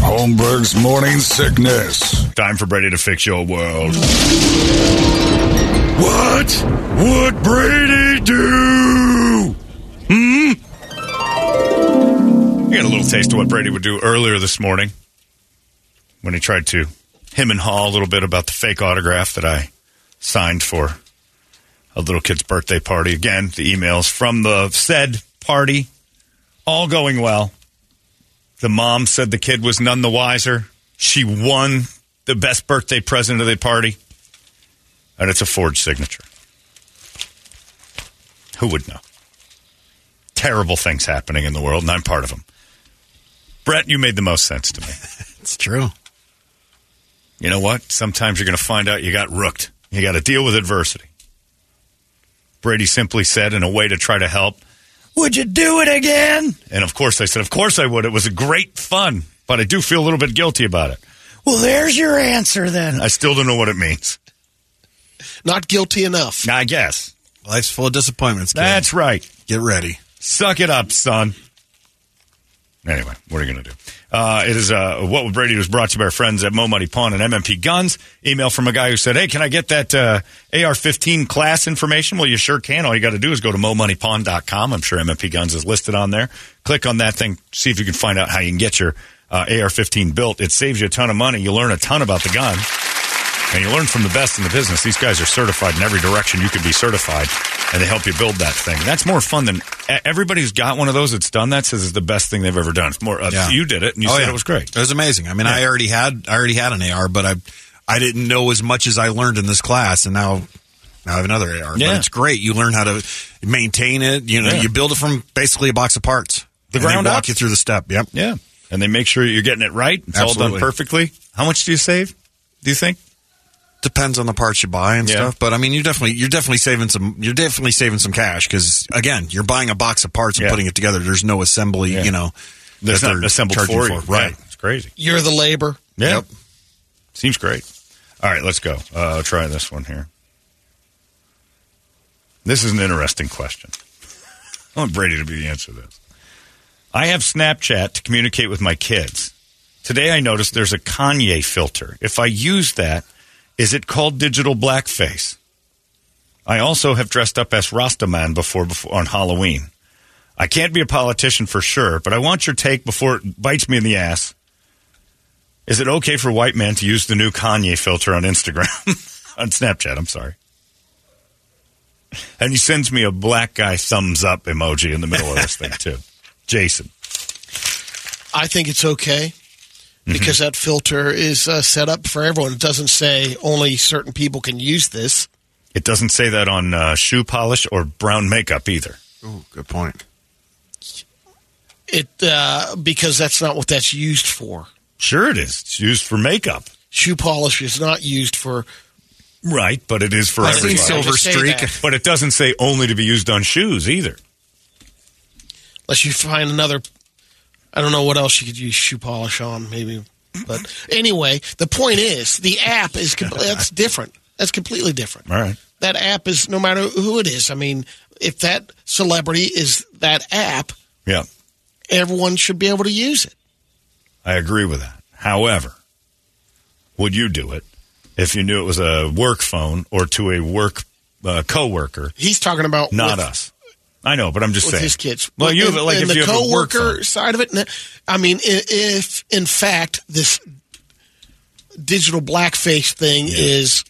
Holmberg's morning sickness. Time for Brady to fix your world. What would Brady do? Hmm? You got a little taste of what Brady would do earlier this morning when he tried to him and haw a little bit about the fake autograph that I signed for a little kid's birthday party. Again, the emails from the said party, all going well. The mom said the kid was none the wiser. She won the best birthday present of the party. And it's a forged signature. Who would know? Terrible things happening in the world, and I'm part of them. Brett, you made the most sense to me. It's true. You know what? Sometimes you're going to find out you got rooked. You got to deal with adversity. Brady simply said, in a way to try to help, Would you do it again? And of course, I said, Of course I would. It was a great fun, but I do feel a little bit guilty about it. Well, there's your answer then. I still don't know what it means. Not guilty enough. I guess. Life's full of disappointments. Kid. That's right. Get ready. Suck it up, son. Anyway, what are you going to do? Uh, it is uh, what Brady was brought to you by our friends at Mo Money Pawn and MMP Guns. Email from a guy who said, "Hey, can I get that uh, AR-15 class information?" Well, you sure can. All you got to do is go to momoneypawn.com. I'm sure MMP Guns is listed on there. Click on that thing. See if you can find out how you can get your uh, AR-15 built. It saves you a ton of money. You learn a ton about the gun. And you learn from the best in the business. These guys are certified in every direction you could be certified, and they help you build that thing. That's more fun than everybody who's got one of those that's done that says it's the best thing they've ever done. It's more. Uh, Yeah. You did it, and you Oh, said yeah. it was great. It was amazing. I mean, I already had I already had an AR, but I I didn't know as much as I learned in this class, and now now I have another AR. Yeah. But it's great. You learn how to maintain it. You know, Yeah. you build it from basically a box of parts. The ground walk up? you through the step. Yep. Yeah, and they make sure you're getting it right. It's all done perfectly. How much do you save? Do you think? Depends on the parts you buy and Yeah. stuff, but I mean, you're definitely you're definitely saving some you're definitely saving some cash because again, you're buying a box of parts and Yeah. putting it together. There's no assembly, Yeah. you know. That's that not they're assembled for you, right? Yeah, it's crazy. You're the labor. Yeah, Yep. seems great. All right, let's go. Uh, try this one here. This is an interesting question. I want Brady to be the answer to this. I have Snapchat to communicate with my kids. Today I noticed there's a Kanye filter. If I use that, is it called digital blackface? I also have dressed up as Rastaman before, before on Halloween. I can't be a politician for sure, but I want your take before it bites me in the ass. Is it okay for white men to use the new Kanye filter on Instagram? on Snapchat, I'm sorry. And he sends me a black guy thumbs up emoji in the middle of this thing, too. Jason. I think it's okay because that filter is uh, set up for everyone. It doesn't say only certain people can use this. It doesn't say that on uh, shoe polish or brown makeup either. Ooh, good point. It uh, because that's not what that's used for. Sure, it is. It's used for makeup. Shoe polish is not used for. Right, but it is for I've seen everybody. Silver Streak. But it doesn't say only to be used on shoes either. Unless you find another. I don't know what else you could use shoe polish on, maybe. But anyway, the point is the app is com- that's different. That's completely different. All right. That app is no matter who it is. I mean, if that celebrity is that app, Yeah, everyone should be able to use it. I agree with that. However, would you do it if you knew it was a work phone or to a work uh, coworker, He's talking about not with, us? I know, but I'm just with saying. his kids. Well, you have it like in if the you have a coworker phone. side of it. I mean, if in fact this digital blackface thing is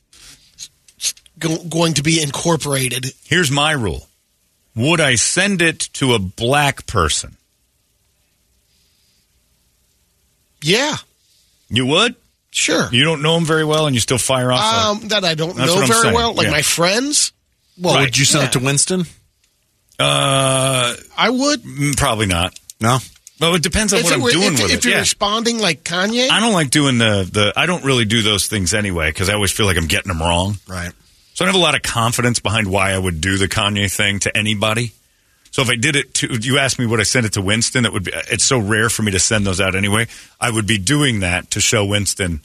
go, going to be incorporated, Here's my rule: Would I send it to a black person Yeah, You would? sure. You don't know him very well, and you still fire off. like- Um, that I don't That's know very saying, well. Like yeah. my friends, Well, Right. would you send it to Winston? Uh, I would. mm, probably not. No. Well, it depends on If, what I'm were- doing if, with if it. If you're Yeah. responding like Kanye, I don't like doing the the. I don't really do those things anyway because I always feel like I'm getting them wrong. Right. So I don't have a lot of confidence behind why I would do the Kanye thing to anybody. So if I did it to, you asked me would I send it to Winston? It would be. It's so rare for me to send those out anyway. I would be doing that to show Winston.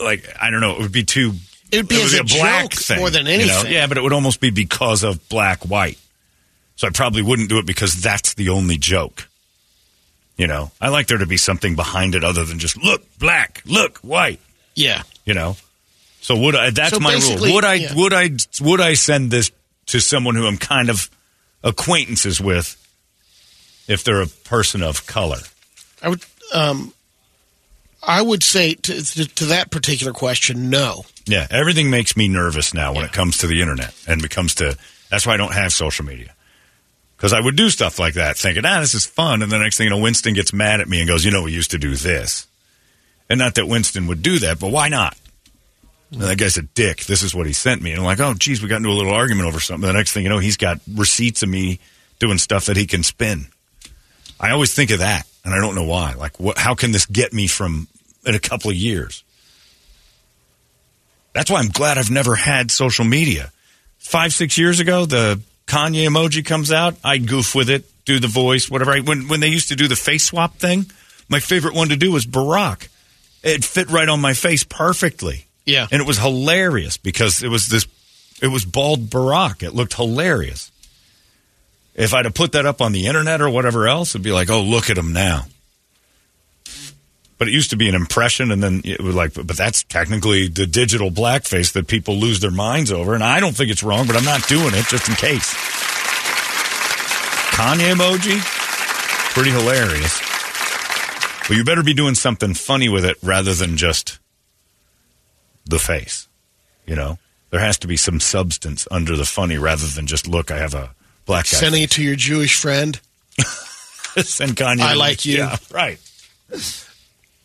Like I don't know, it would be too. It would be as a black joke thing more than you know? anything. Yeah, but it would almost be because of black white. So I probably wouldn't do it because that's the only joke. You know, I like there to be something behind it other than just look black, look white yeah, you know. So would I? That's So my rule. Would I? yeah. Would I? Would I send this to someone who I'm kind of acquaintances with, if they're a person of color? I would. Um, I would say to, to, to that particular question, no. Yeah, everything makes me nervous now when it comes to the internet and it comes to. That's why I don't have social media. Because I would do stuff like that, thinking, ah, this is fun. And the next thing you know, Winston gets mad at me and goes, you know, we used to do this. And not that Winston would do that, but why not? And that guy's a dick. This is what he sent me. And I'm like, oh, geez, we got into a little argument over something. The next thing you know, he's got receipts of me doing stuff that he can spin. I always think of that, and I don't know why. Like, what, how can this get me from in a couple of years? That's why I'm glad I've never had social media. Five, six years ago, the Kanye emoji comes out. I'd goof with it, do the voice, whatever. I, when, when they used to do the face swap thing, my favorite one to do was Barack. It fit right on my face perfectly. Yeah. And it was hilarious because it was this, it was bald Barack. It looked hilarious. If I'd have put that up on the internet or whatever else, it'd be like, oh, look at him now. But it used to be an impression, and then it was like, but that's technically the digital blackface that people lose their minds over. And I don't think it's wrong, but I'm not doing it just in case. Kanye emoji, pretty hilarious. But you better be doing something funny with it rather than just the face. You know, there has to be some substance under the funny rather than just look. I have a black guy. Sending it to your Jewish friend. Send Kanye. I like you. Yeah, right.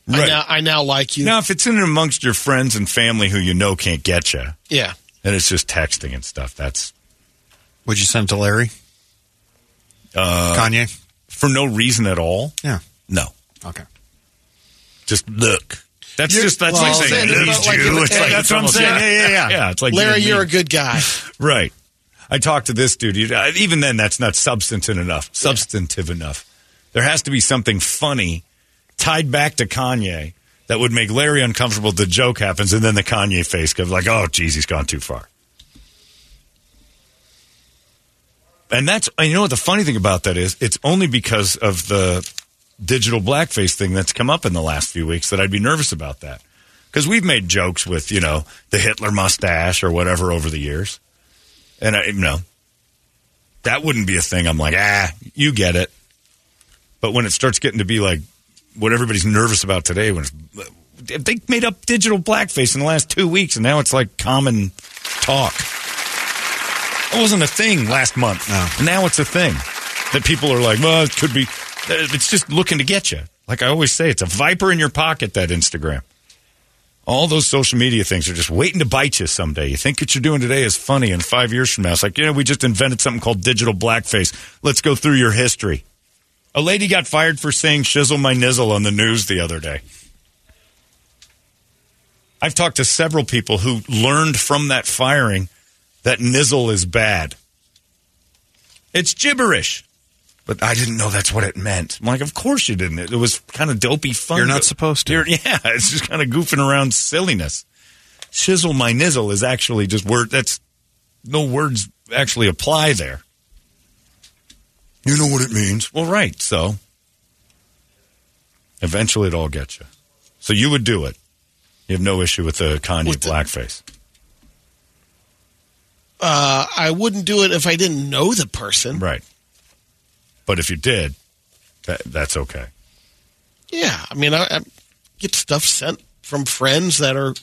I now, I now like you. Now, if it's in and amongst your friends and family who you know can't get you, Yeah. and it's just texting and stuff, that's Would you send to Larry? uh, Kanye? for no reason at all. Yeah. No, Okay. just look. That's You're- just that's well, like saying then he's it's like- Jew. like- It's like- that's it's what I'm saying. Yeah, yeah, yeah. Yeah, it's like Larry, you you're a good guy. right. I talked to this dude. Uh, Even then, that's not substantive enough. Substantive enough. There has to be something funny tied back to Kanye that would make Larry uncomfortable. The joke happens, and then the Kanye face goes like, "Oh, geez, he's gone too far." And that's and you know what the funny thing about that is it's only because of the digital blackface thing that's come up in the last few weeks that I'd be nervous about that. Because we've made jokes with, you know, the Hitler mustache or whatever over the years. And I, you know, that wouldn't be a thing. I'm like, ah, you get it. But when it starts getting to be like what everybody's nervous about today, when they made up digital blackface in the last two weeks, and now it's like common talk. It wasn't a thing last month. No. Now it's a thing that people are like, well, it could be. It's just looking to get you. Like I always say, it's a viper in your pocket. That Instagram. All those social media things are just waiting to bite you someday. You think what you're doing today is funny, and five years from now, it's like, you know, we just invented something called digital blackface. Let's go through your history. A lady got fired for saying shizzle my nizzle on the news the other day. I've talked to several people who learned from that firing that nizzle is bad. It's gibberish. But I didn't know that's what it meant. I'm like, of course you didn't. It was kind of dopey fun. You're not supposed to. You're- yeah, it's just kind of goofing around silliness. Shizzle my nizzle is actually just word. That's no words actually apply there. You know what it means. Well, right. So eventually it all gets you. So you would do it. You have no issue with the Kanye With the- blackface. Uh, I wouldn't do it if I didn't know the person. Right. But if you did, that, that's okay. Yeah, I mean, I, I get stuff sent from friends that are.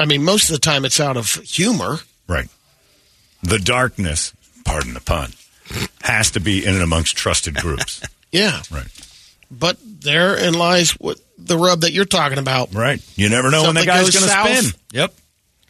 I mean, most of the time it's out of humor. Right. The darkness, pardon the pun, has to be in and amongst trusted groups. Yeah, right. but therein lies what the rub that you're talking about. Right. You never know when the Something guy's going to spin. Yep.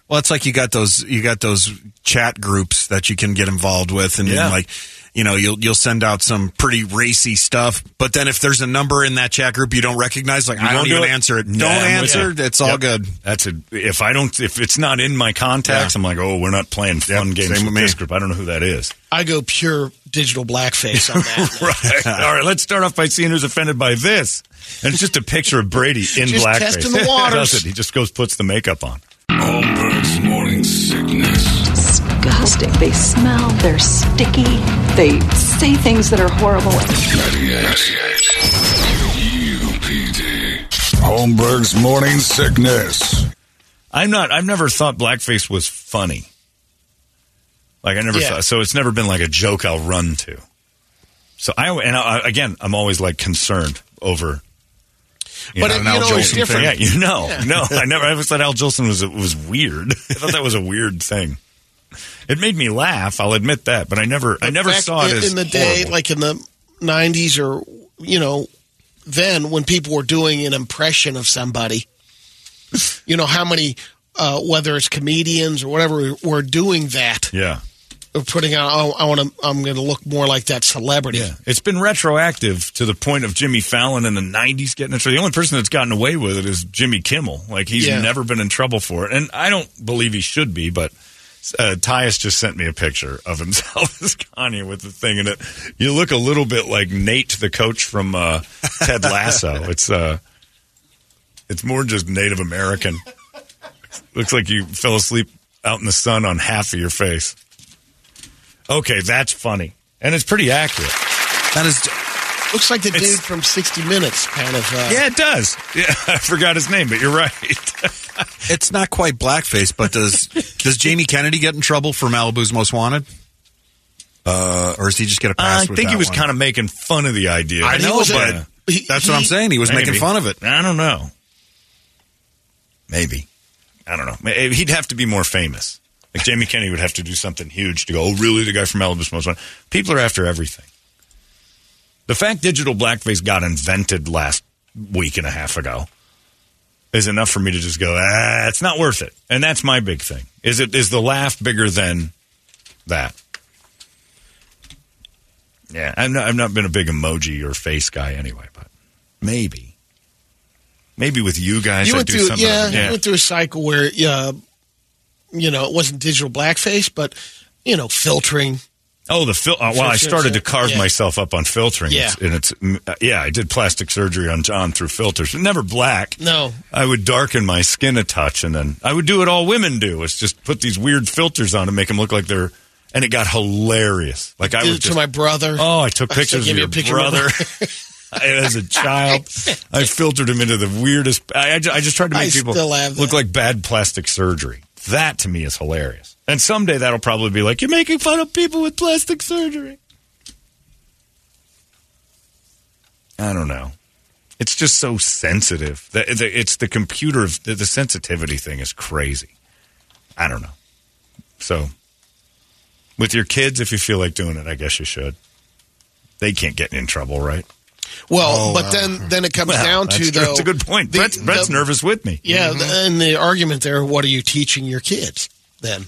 Well, it's like you got those you got those chat groups that you can get involved with, and then Yeah. like you know you'll you'll send out some pretty racy stuff. But then if there's a number in that chat group you don't recognize, like You I don't don't even it? answer it. Yeah, don't I'm answer. you. It's all Yep. good. That's a if I don't if it's not in my contacts, Yeah. I'm like, oh, we're not playing fun Yep, games same with with this group. I don't know who that is. I go pure digital blackface on that. right. All right. Let's start off by seeing who's offended by this, and it's just a picture of Brady in Just blackface. testing the waters. Does it? He just goes puts the makeup on. Holmberg's morning sickness. Disgusting. They smell, they're sticky, they say things that are horrible. 98. KUPD. Holmberg's morning sickness. I'm not. I've never thought blackface was funny. Like I never Yeah. thought. So it's never been like a joke I'll run to. So I and I, again, I'm always like concerned over. But know, it- an you Al know, it's Jolson different. thing. Yeah, you know, Yeah. no, I never. I always thought Al Jolson was was weird. I thought that was a weird thing. It made me laugh. I'll admit that, but I never, I never saw it in, in the day, horrible. like in the '90s, or you know, then when people were doing an impression of somebody. You know how many, uh, whether it's comedians or whatever, were doing that. yeah. Or putting out, oh, I want to, I'm going to look more like that celebrity. Yeah, it's been retroactive to the point of Jimmy Fallon in the '90s getting in trouble. The only person that's gotten away with it is Jimmy Kimmel. Like he's Yeah. never been in trouble for it, and I don't believe he should be. But uh, Tyus just sent me a picture of himself as Kanye with the thing in it. You look a little bit like Nate, the coach from uh, Ted Lasso. it's uh, it's more just Native American. Looks like you fell asleep out in the sun on half of your face. Okay, that's funny, and it's pretty accurate. That is Looks like the It's- dude from 60 Minutes, kind of. Uh, Yeah, it does. Yeah, I forgot his name, but you're right. it's not quite blackface, but does does Jamie Kennedy get in trouble for Malibu's Most Wanted? Uh, or does he just get a pass? I with think he was one? kind of making fun of the idea. I know, was a- but he- that's what I'm saying. He was making fun of it. I don't know. Maybe. I don't know. May- He'd have to be more famous. Like Jamie Kennedy would have to do something huge to go, oh, really? The guy from Malibu's Most Wanted? People are after everything. The fact digital blackface got invented last week and a half ago is enough for me to just go, ah, it's not worth it. And that's my big thing. Is it is the laugh bigger than that? Yeah, I've not, I've not been a big emoji or face guy anyway, but maybe, maybe with you guys, you I went do through, something. yeah, yeah. you went through a cycle where, uh, you know, it wasn't digital blackface, but you know, filtering. Oh, the fil- uh, well, I started to carve Yeah. myself up on filtering. Yeah. It's, and it's uh, yeah, I did plastic surgery on John through filters. Never black. No, I would darken my skin a touch, and then I would do what all women do: is just put these weird filters on to make them look like they're. And it got hilarious. Like I was to my brother. Oh, I took I pictures of your picture brother. As a child, I filtered him into the weirdest. I, I ju- I just tried to make I people look like bad plastic surgery. That to me is hilarious. And someday that'll probably be like you're making fun of people with plastic surgery. I don't know. It's just so sensitive. It's the computer. The sensitivity thing is crazy. I don't know. So, with your kids, if you feel like doing it, I guess you should. They can't get in trouble, right? Well, but then then it comes Well, down to though. That's a good point. the- Brett's, Brett's the- nervous with me. Yeah, the- and the argument there. What are you teaching your kids then?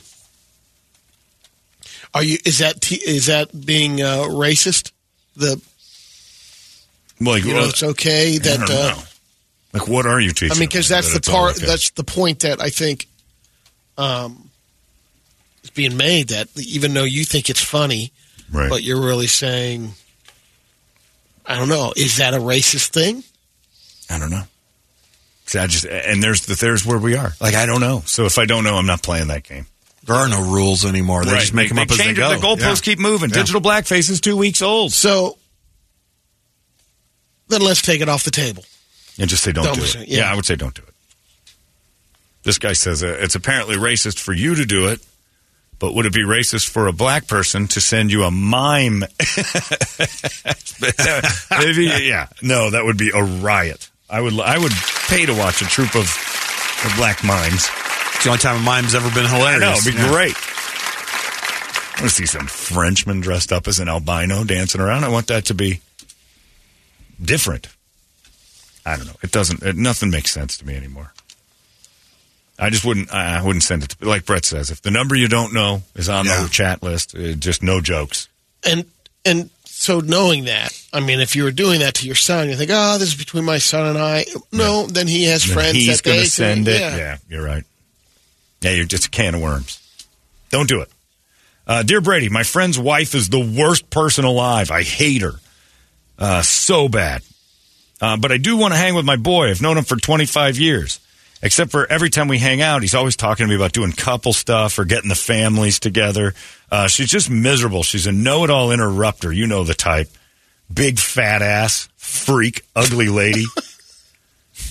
Are you is that te- is that being uh, racist? The Like, you know well, it's okay I that don't uh, know. Like, what are you teaching? I mean because that's That the part okay. that's the point that I think um, is being made that even though you think it's funny, right. but you're really saying, I don't know, is that a racist thing? I don't know. See, I just and there's the there's where we are. Like, I don't know. So if I don't know, I'm not playing that game. There are no rules anymore. They just make them up as they change go. The goalposts Yeah. keep moving. Yeah. Digital blackface is two weeks old. So then let's take it off the table. And just say don't, Don't do say- it. yeah. Yeah. I would say don't do it. This guy says uh, it's apparently racist for you to do it, but would it be racist for a black person to send you a mime? Maybe, yeah. No, that would be a riot. I would, I would pay to watch a troupe of, of black mimes. It's the only time a mime's ever been hilarious. Know, it'd be Yeah. great. I want to see some Frenchman dressed up as an albino dancing around. I want that to be different. I don't know. It doesn't. It, nothing makes sense to me anymore. I just wouldn't. I I wouldn't send it. to Like Brett says, if the number you don't know is on Yeah. the chat list, uh, just no jokes. and and so knowing that, I mean, if you were doing that to your son, you think, oh, this is between my son and I. No, then he has Then friends he's that they going to send it. Yeah. Yeah. you're right. Yeah, you're just a can of worms. Don't do it. Uh, Dear Brady, my friend's wife is the worst person alive. I hate her uh, so bad. Uh, but I do want to hang with my boy. I've known him for 25 years. Except for every time we hang out, he's always talking to me about doing couple stuff or getting the families together. Uh, she's just miserable. She's a know it all interrupter. You know the type. Big fat ass, freak, ugly lady.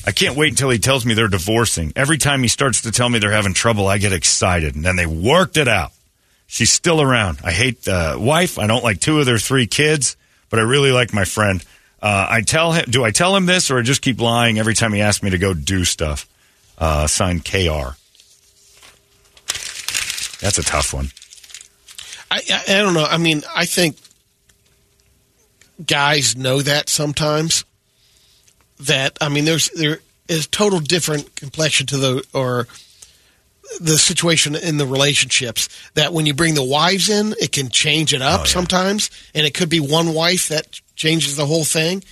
I can't wait until he tells me they're divorcing. Every time he starts to tell me they're having trouble, I get excited. And then they worked it out. She's still around. I hate the wife. I don't like two of their three kids, but I really like my friend. Uh, I tell him, do I tell him this or I just keep lying every time he asks me to go do stuff? Uh, signed KR. That's a tough one. I, I I don't know. I mean, I think guys know that sometimes. That I mean, there's there is total different complexion to the or the situation in the relationships. That when you bring the wives in, it can change it up Oh, yeah. sometimes, and it could be one wife that changes the whole thing.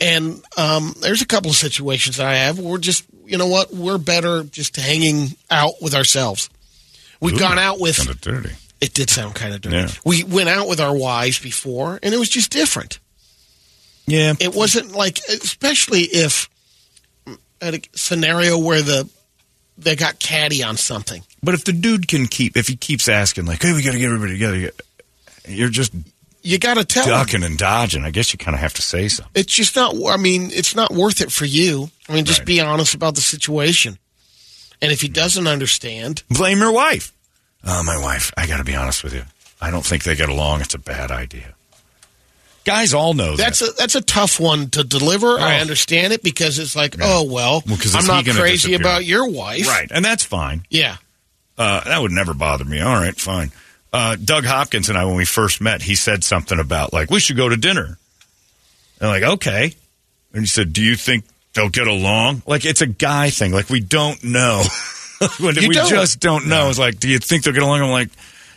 And um, there's a couple of situations that I have. Where just, you know what, we're better just hanging out with ourselves. We've Ooh, gone out with Kind of dirty. it did sound kind of dirty. Yeah. We went out with our wives before, and it was just different. Yeah. It wasn't like, especially if at a scenario where the they got catty on something. But if the dude can keep, if he keeps asking, like, hey, we got to get everybody together, you're just You got to tell. ducking and dodging. I guess you kind of have to say something. It's just not. I mean, it's not worth it for you. I mean, just Right. be honest about the situation. And if he doesn't understand, Blame your wife. Oh, my wife. I got to be honest with you. I don't think they get along. It's a bad idea. Guys all know that's that. a that's a tough one to deliver. I understand it because it's like, oh well, Well, I'm not crazy disappear? about your wife, right, and that's fine. Yeah, Uh, that would never bother me. All right, fine. Uh, Doug Hopkins and I, when we first met, he said something about like we should go to dinner. And like, okay. And he said, "Do you think they'll get along?" Like it's a guy thing. Like we don't know. we don't. just don't know. It's like, do you think they'll get along? I'm like,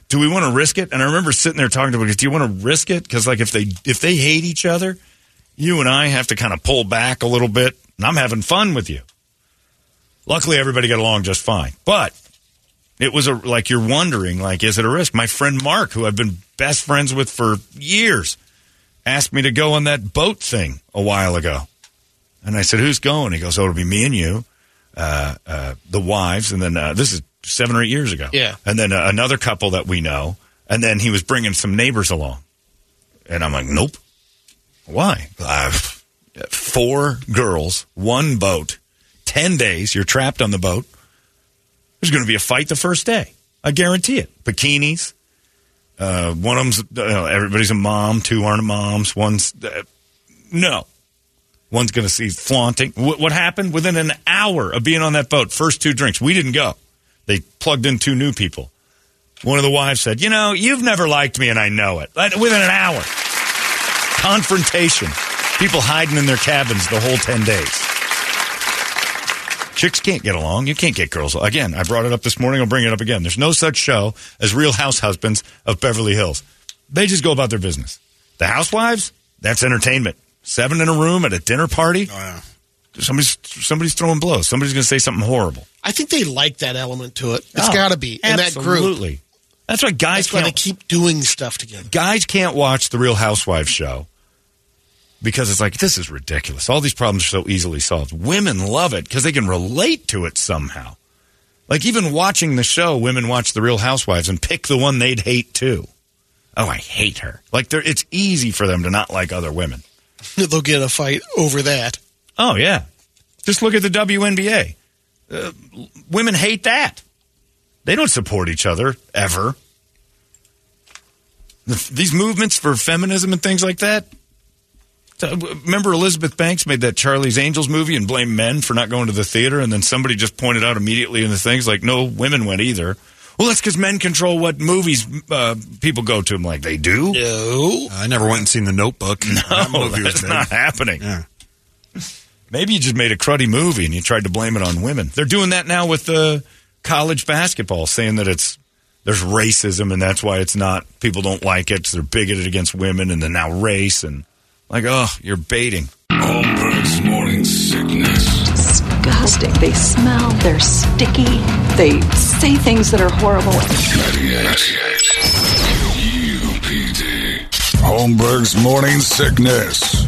do we want to risk it? And I remember sitting there talking to him. Do you want to risk it? Because like if they if they hate each other, you and I have to kind of pull back a little bit. And I'm having fun with you. Luckily, everybody got along just fine. But it was a like you're wondering like is it a risk my friend mark who i've been best friends with for years asked me to go on that boat thing a while ago and i said who's going he goes oh it'll be me and you uh, uh, the wives and then uh, this is seven or eight years ago Yeah. and then uh, another couple that we know and then he was bringing some neighbors along and i'm like nope why uh, four girls one boat 10 days you're trapped on the boat there's going to be a fight the first day. I guarantee it. Bikinis. Uh, one of them's everybody's a mom. Two aren't moms. One's no. One's going to see flaunting. What, what happened within an hour of being on that boat? First two drinks. We didn't go. They plugged in two new people. One of the wives said, "You know, you've never liked me, and I know it." Within an hour, confrontation. People hiding in their cabins the whole ten days. Chicks can't get along. You can't get girls. Again, I brought it up this morning. I'll bring it up again. There's no such show as Real House Husbands of Beverly Hills. They just go about their business. The housewives, that's entertainment. Seven in a room at a dinner party. Oh, yeah. Somebody's somebody's throwing blows. Somebody's going to say something horrible. I think they like that element to it. It's Oh, got to be in that group. Absolutely. That's why guys That's why can't keep doing stuff together. guys can't watch the Real Housewives show because it's like this is ridiculous. All these problems are so easily solved. Women love it because they can relate to it somehow. Like even watching the show, women watch the Real Housewives and pick the one they'd hate too. Oh, I hate her. Like it's easy for them to not like other women. They'll get a fight over that. Oh yeah, just look at the WNBA. Uh, women hate that. They don't support each other ever. These movements for feminism and things like that. Remember Elizabeth Banks made that Charlie's Angels movie and blamed men for not going to the theater, and then somebody just pointed out immediately in the things like, no, women went either. Well, that's because men control what movies uh, people go to. I'm like, they do? No. I never went and seen The Notebook. that No, movie that's big. not happening. Yeah. Maybe you just made a cruddy movie and you tried to blame it on women. They're doing that now with uh, college basketball, saying that it's there's racism and that's why it's not. People don't like it. They're bigoted against women and then now race and like, oh, you're baiting. Holmberg's morning sickness. Disgusting. They smell, they're sticky, they say things that are horrible. 98. KUPD. Holmberg's morning sickness.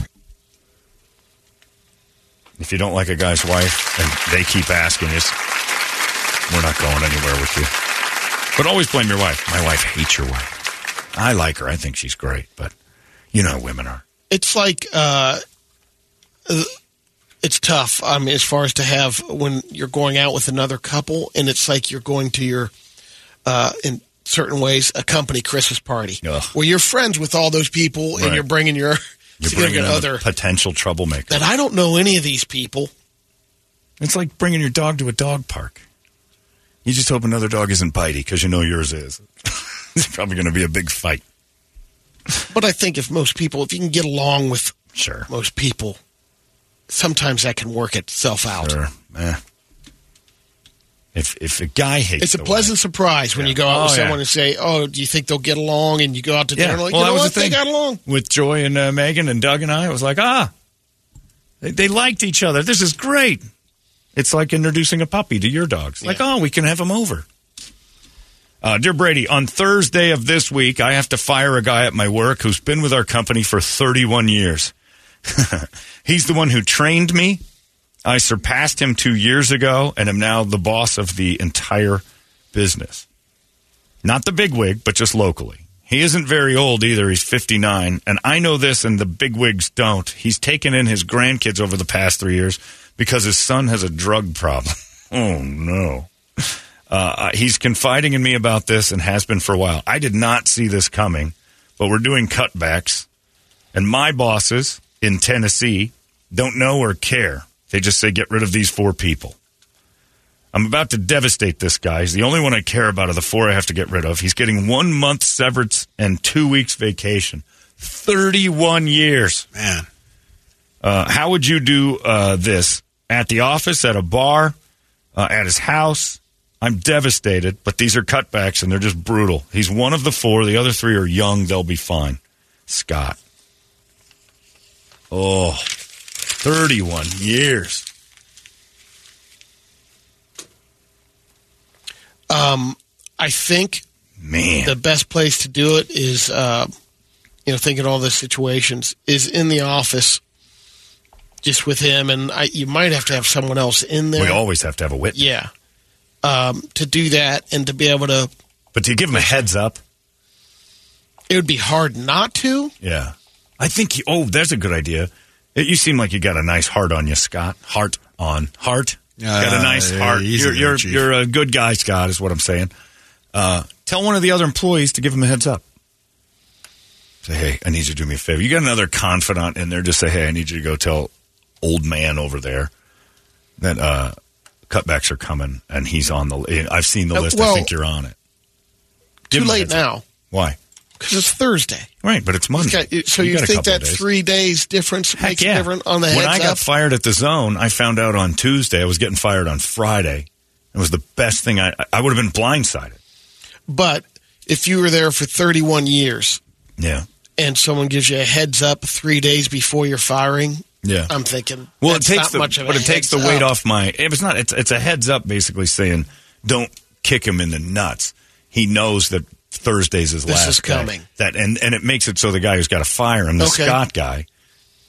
If you don't like a guy's wife and they keep asking you, we're not going anywhere with you. But always blame your wife. My wife hates your wife. I like her. I think she's great, but you know how women are. it's like uh, it's tough. I mean, as far as to have when you're going out with another couple, and it's like you're going to your uh, in certain ways a company Christmas party Ugh. where you're friends with all those people, and you're bringing your You're bringing in other. potential troublemaker. that I don't know any of these people. It's like bringing your dog to a dog park. You just hope another dog isn't bitey because you know yours is. it's probably going to be a big fight. But I think if most people, if you can get along with Sure. most people, sometimes that can work itself out. Sure. Eh. If if a guy hates, It's a pleasant wife- surprise when you go out Oh, with yeah. someone and say, "Oh, do you think they'll get along?" And you go out to dinner, Yeah. like, well, you know what? the They got along. with Joy and uh, Megan and Doug and I. It was like ah, they, they liked each other. This is great. It's like introducing a puppy to your dogs. Like Yeah. oh, we can have him over. Uh, dear Brady, on Thursday of this week, I have to fire a guy at my work who's been with our company for 31 years. He's the one who trained me. I surpassed him two years ago and am now the boss of the entire business. Not the bigwig, but just locally. He isn't very old either. He's 59. And I know this, and the bigwigs don't. He's taken in his grandkids over the past three years because his son has a drug problem. oh, no. Uh, he's confiding in me about this and has been for a while. I did not see this coming, but we're doing cutbacks. And my bosses in Tennessee don't know or care. They just say, get rid of these four people. I'm about to devastate this guy. He's the only one I care about of the four I have to get rid of. He's getting one month severance and two weeks vacation. 31 years. Man, Uh, how would you do uh, this? At the office, at a bar, uh, at his house? I'm devastated, but these are cutbacks and they're just brutal. He's one of the four. The other three are young. They'll be fine. Scott. Oh, 31 years. Um, I think Man. the best place to do it is, uh, you know, thinking all the situations is in the office, just with him, and I, you might have to have someone else in there. we always have to have a witness. yeah, um, to do that and to be able to. But do you give him a heads up? It would be hard not to. Yeah. I think, he, oh, there's a good idea. It- you seem like you got a nice heart on you, Scott. Heart on. Heart. got a Uh, nice yeah, heart. You're, you're, you're a good guy, Scott, is what I'm saying. Uh, tell one of the other employees to give him a heads up. Say, hey, I need you to do me a favor. You got another confidant in there. Just say, hey, I need you to go tell old man over there that uh, cutbacks are coming and he's on the. I've seen the Uh, list. I think you're on it. Too Give a late up. now Why? Because it's Thursday. Right, but it's Monday. Got- so you, a think that days. three days difference Heck makes yeah. a difference on the when I got up? fired at the zone, I found out on Tuesday I was getting fired on Friday. It was the best thing I I would have been blindsided. but if you were there for 31 years Yeah. and someone gives you a heads up three days before you're firing, Yeah. I'm thinking, Well, that's it takes not the much of a but it takes the weight up. off my. It was not. It's it's a heads up, basically saying don't kick him in the nuts. He knows that Thursday's his This last is day. coming. That and and it makes it so the guy who's got to fire him, the Okay. Scott guy,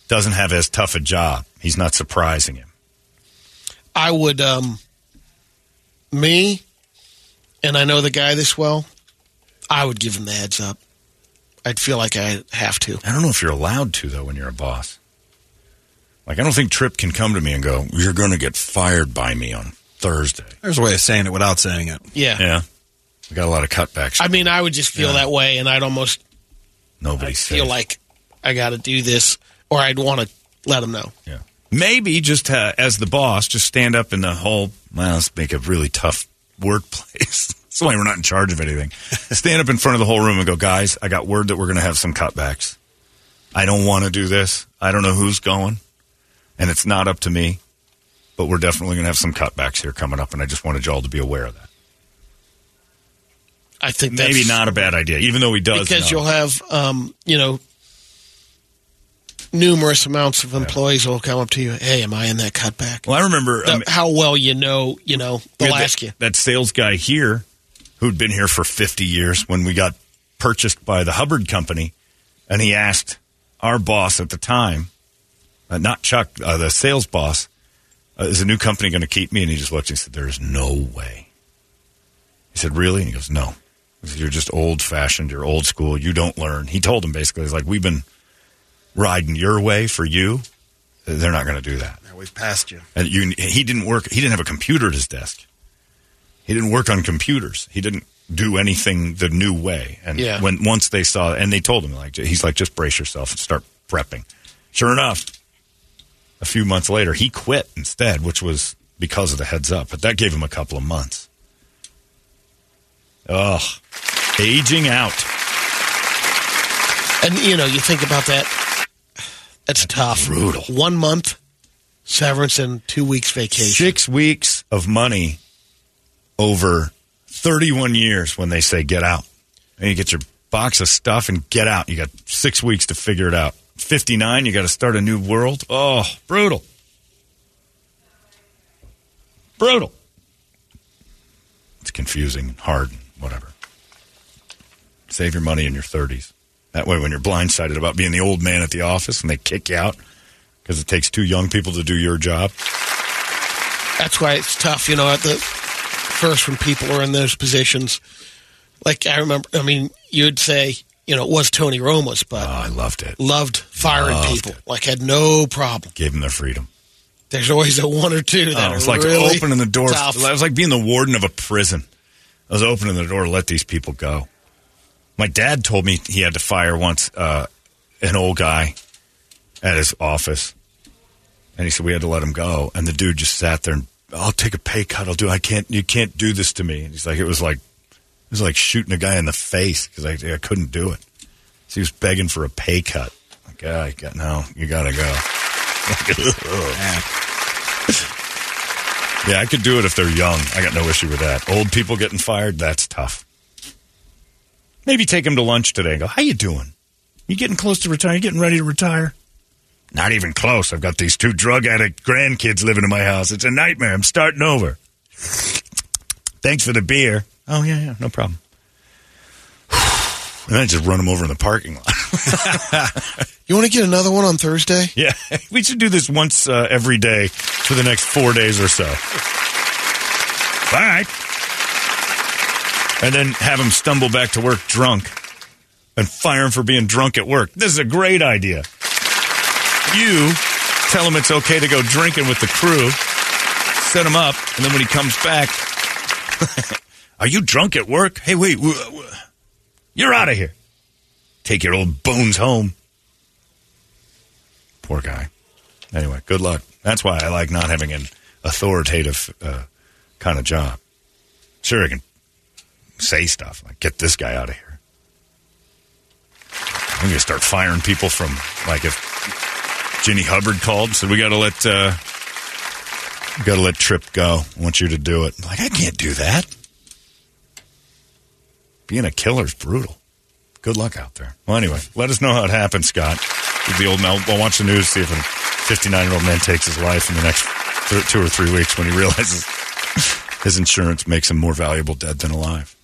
doesn't have as tough a job. He's not surprising him. I would, um, me, and I know the guy this well, I would give him the heads up. I'd feel like I have to. I don't know if you're allowed to though when you're a boss. Like I don't think Trip can come to me and go, "You're going to get fired by me on Thursday." there's a way of saying it without saying it. Yeah. Yeah, we got a lot of cutbacks. I mean, I would just feel Yeah. that way, and I'd almost Nobody I'd feel like I got to do this, or I'd want to let them know. Yeah. Maybe just uh, as the boss, just stand up in the whole. Well, let's make a really tough workplace. That's why we're not in charge of anything. stand up in front of the whole room and go, guys. I got word that we're going to have some cutbacks. I don't want to do this. I don't know who's going. and it's not up to me. But we're definitely going to have some cutbacks here coming up, and I just wanted y'all to be aware of that. I think that's Maybe not a bad idea, even though he does. because know. you'll have um, you know numerous amounts of employees will come up to you. Hey, am I in that cutback? Well, I remember The- um, how well you know, you know, they'll ask that, you. that sales guy here who'd been here for 50 years when we got purchased by the Hubbard Company, and he asked our boss at the time, uh, not Chuck, uh, the sales boss, uh, is a new company going to keep me? And he just looked and he said, There is no way. He said, Really? And he goes, No. He said, You're just old fashioned. You're old school. You don't learn. He told him basically, He's like, We've been riding your way for you. They're not going to do that. Yeah, we've passed you. And you, he didn't work. He didn't have a computer at his desk. He didn't work on computers. He didn't do anything the new way. And Yeah. when once they saw, and they told him like, he's like, just brace yourself and start prepping. Sure enough, a few months later, he quit instead, which was because of the heads up. But that gave him a couple of months. Ugh, aging out. And you know, you think about that. That's, tough. brutal. One month severance and two weeks vacation. Six weeks of money over 31 years when they say get out. And you get your box of stuff and get out. You got six weeks to figure it out. 59, you got to start a new world. Oh, brutal. Brutal. It's confusing and hard whatever. Save your money in your 30s. That way, when you're blindsided about being the old man at the office and they kick you out because it takes two young people to do your job, That's why it's tough, you know, at the first when people are in those positions. Like I remember, I mean, you'd say, you know, it was Tony Roma's, but Oh, I loved it. loved firing Loved people. Like had no problem. Gave them their freedom. There's always a one or two that Oh, it's like really opening the door. tough. It was like being the warden of a prison. I was opening the door to let these people go. My dad told me he had to fire once uh, an old guy at his office, and he said we had to let him go. And the dude just sat there and I'll take a pay cut. I'll do. I can't. You can't do this to me. And he's like, it was like it was like shooting a guy in the face because I, I couldn't do it. So he was begging for a pay cut. Like, ah, I got no. You got to go. Yeah, I could do it if they're young. I got no issue with that. Old people getting fired, that's tough. Maybe take them to lunch today and go, how you doing? You getting close to retire? You getting ready to retire? Not even close. I've got these two drug addict grandkids living in my house. It's a nightmare. I'm starting over. Thanks for the beer. Oh, yeah, yeah, no problem. And then I just run them over in the parking lot. You want to get another one on Thursday? Yeah, we should do this once uh, every day for the next four days or so. All right. And then have him stumble back to work drunk and fire him for being drunk at work. This is a great idea. You tell him it's okay to go drinking with the crew, set him up, and then when he comes back, are you drunk at work? Hey, wait, w- w- you're out of here. Take your old bones home. Poor guy. Anyway, good luck. That's why I like not having an authoritative uh, kind of job. Sure, I can say stuff like, get this guy out of here. I'm going to start firing people from, like, if Ginny Hubbard called said, we got to let, uh, got to let Trip go. I want you to do it. I'm like, I can't do that. Being a killer's brutal. Good luck out there. Well, anyway, let us know how it happens, Scott. The old man, I'll watch the news, see if a 59 year old man takes his life in the next th- two or three weeks when he realizes his insurance makes him more valuable dead than alive.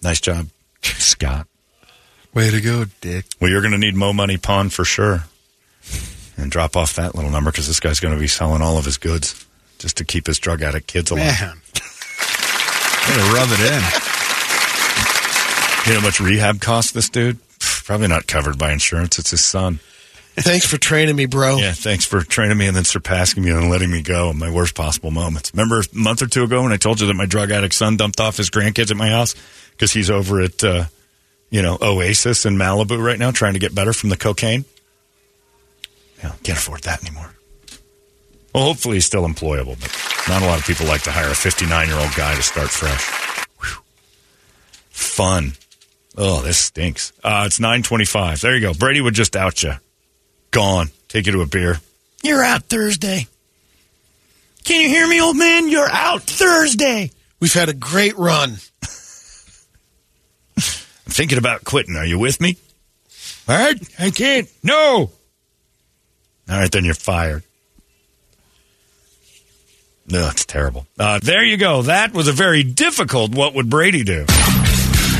Nice job, Scott. Way to go, Dick. Well, you're going to need Mo Money Pawn for sure. And drop off that little number because this guy's going to be selling all of his goods just to keep his drug addict kids alive. Man. Gotta rub it in. You know how much rehab costs this dude? Probably not covered by insurance. It's his son. Thanks for training me, bro. Yeah, thanks for training me and then surpassing me and letting me go in my worst possible moments. Remember a month or two ago when I told you that my drug addict son dumped off his grandkids at my house because he's over at, uh, you know, Oasis in Malibu right now trying to get better from the cocaine? Yeah, can't afford that anymore. Well, hopefully he's still employable, but not a lot of people like to hire a 59 year old guy to start fresh. Whew. Fun. Oh, this stinks. Uh, it's 925. There you go. Brady would just out you. Gone. Take you to a beer. You're out Thursday. Can you hear me, old man? You're out Thursday. We've had a great run. I'm thinking about quitting. Are you with me? All right. I can't. No. All right, then you're fired. No, it's terrible. Uh, there you go. That was a very difficult what would Brady do?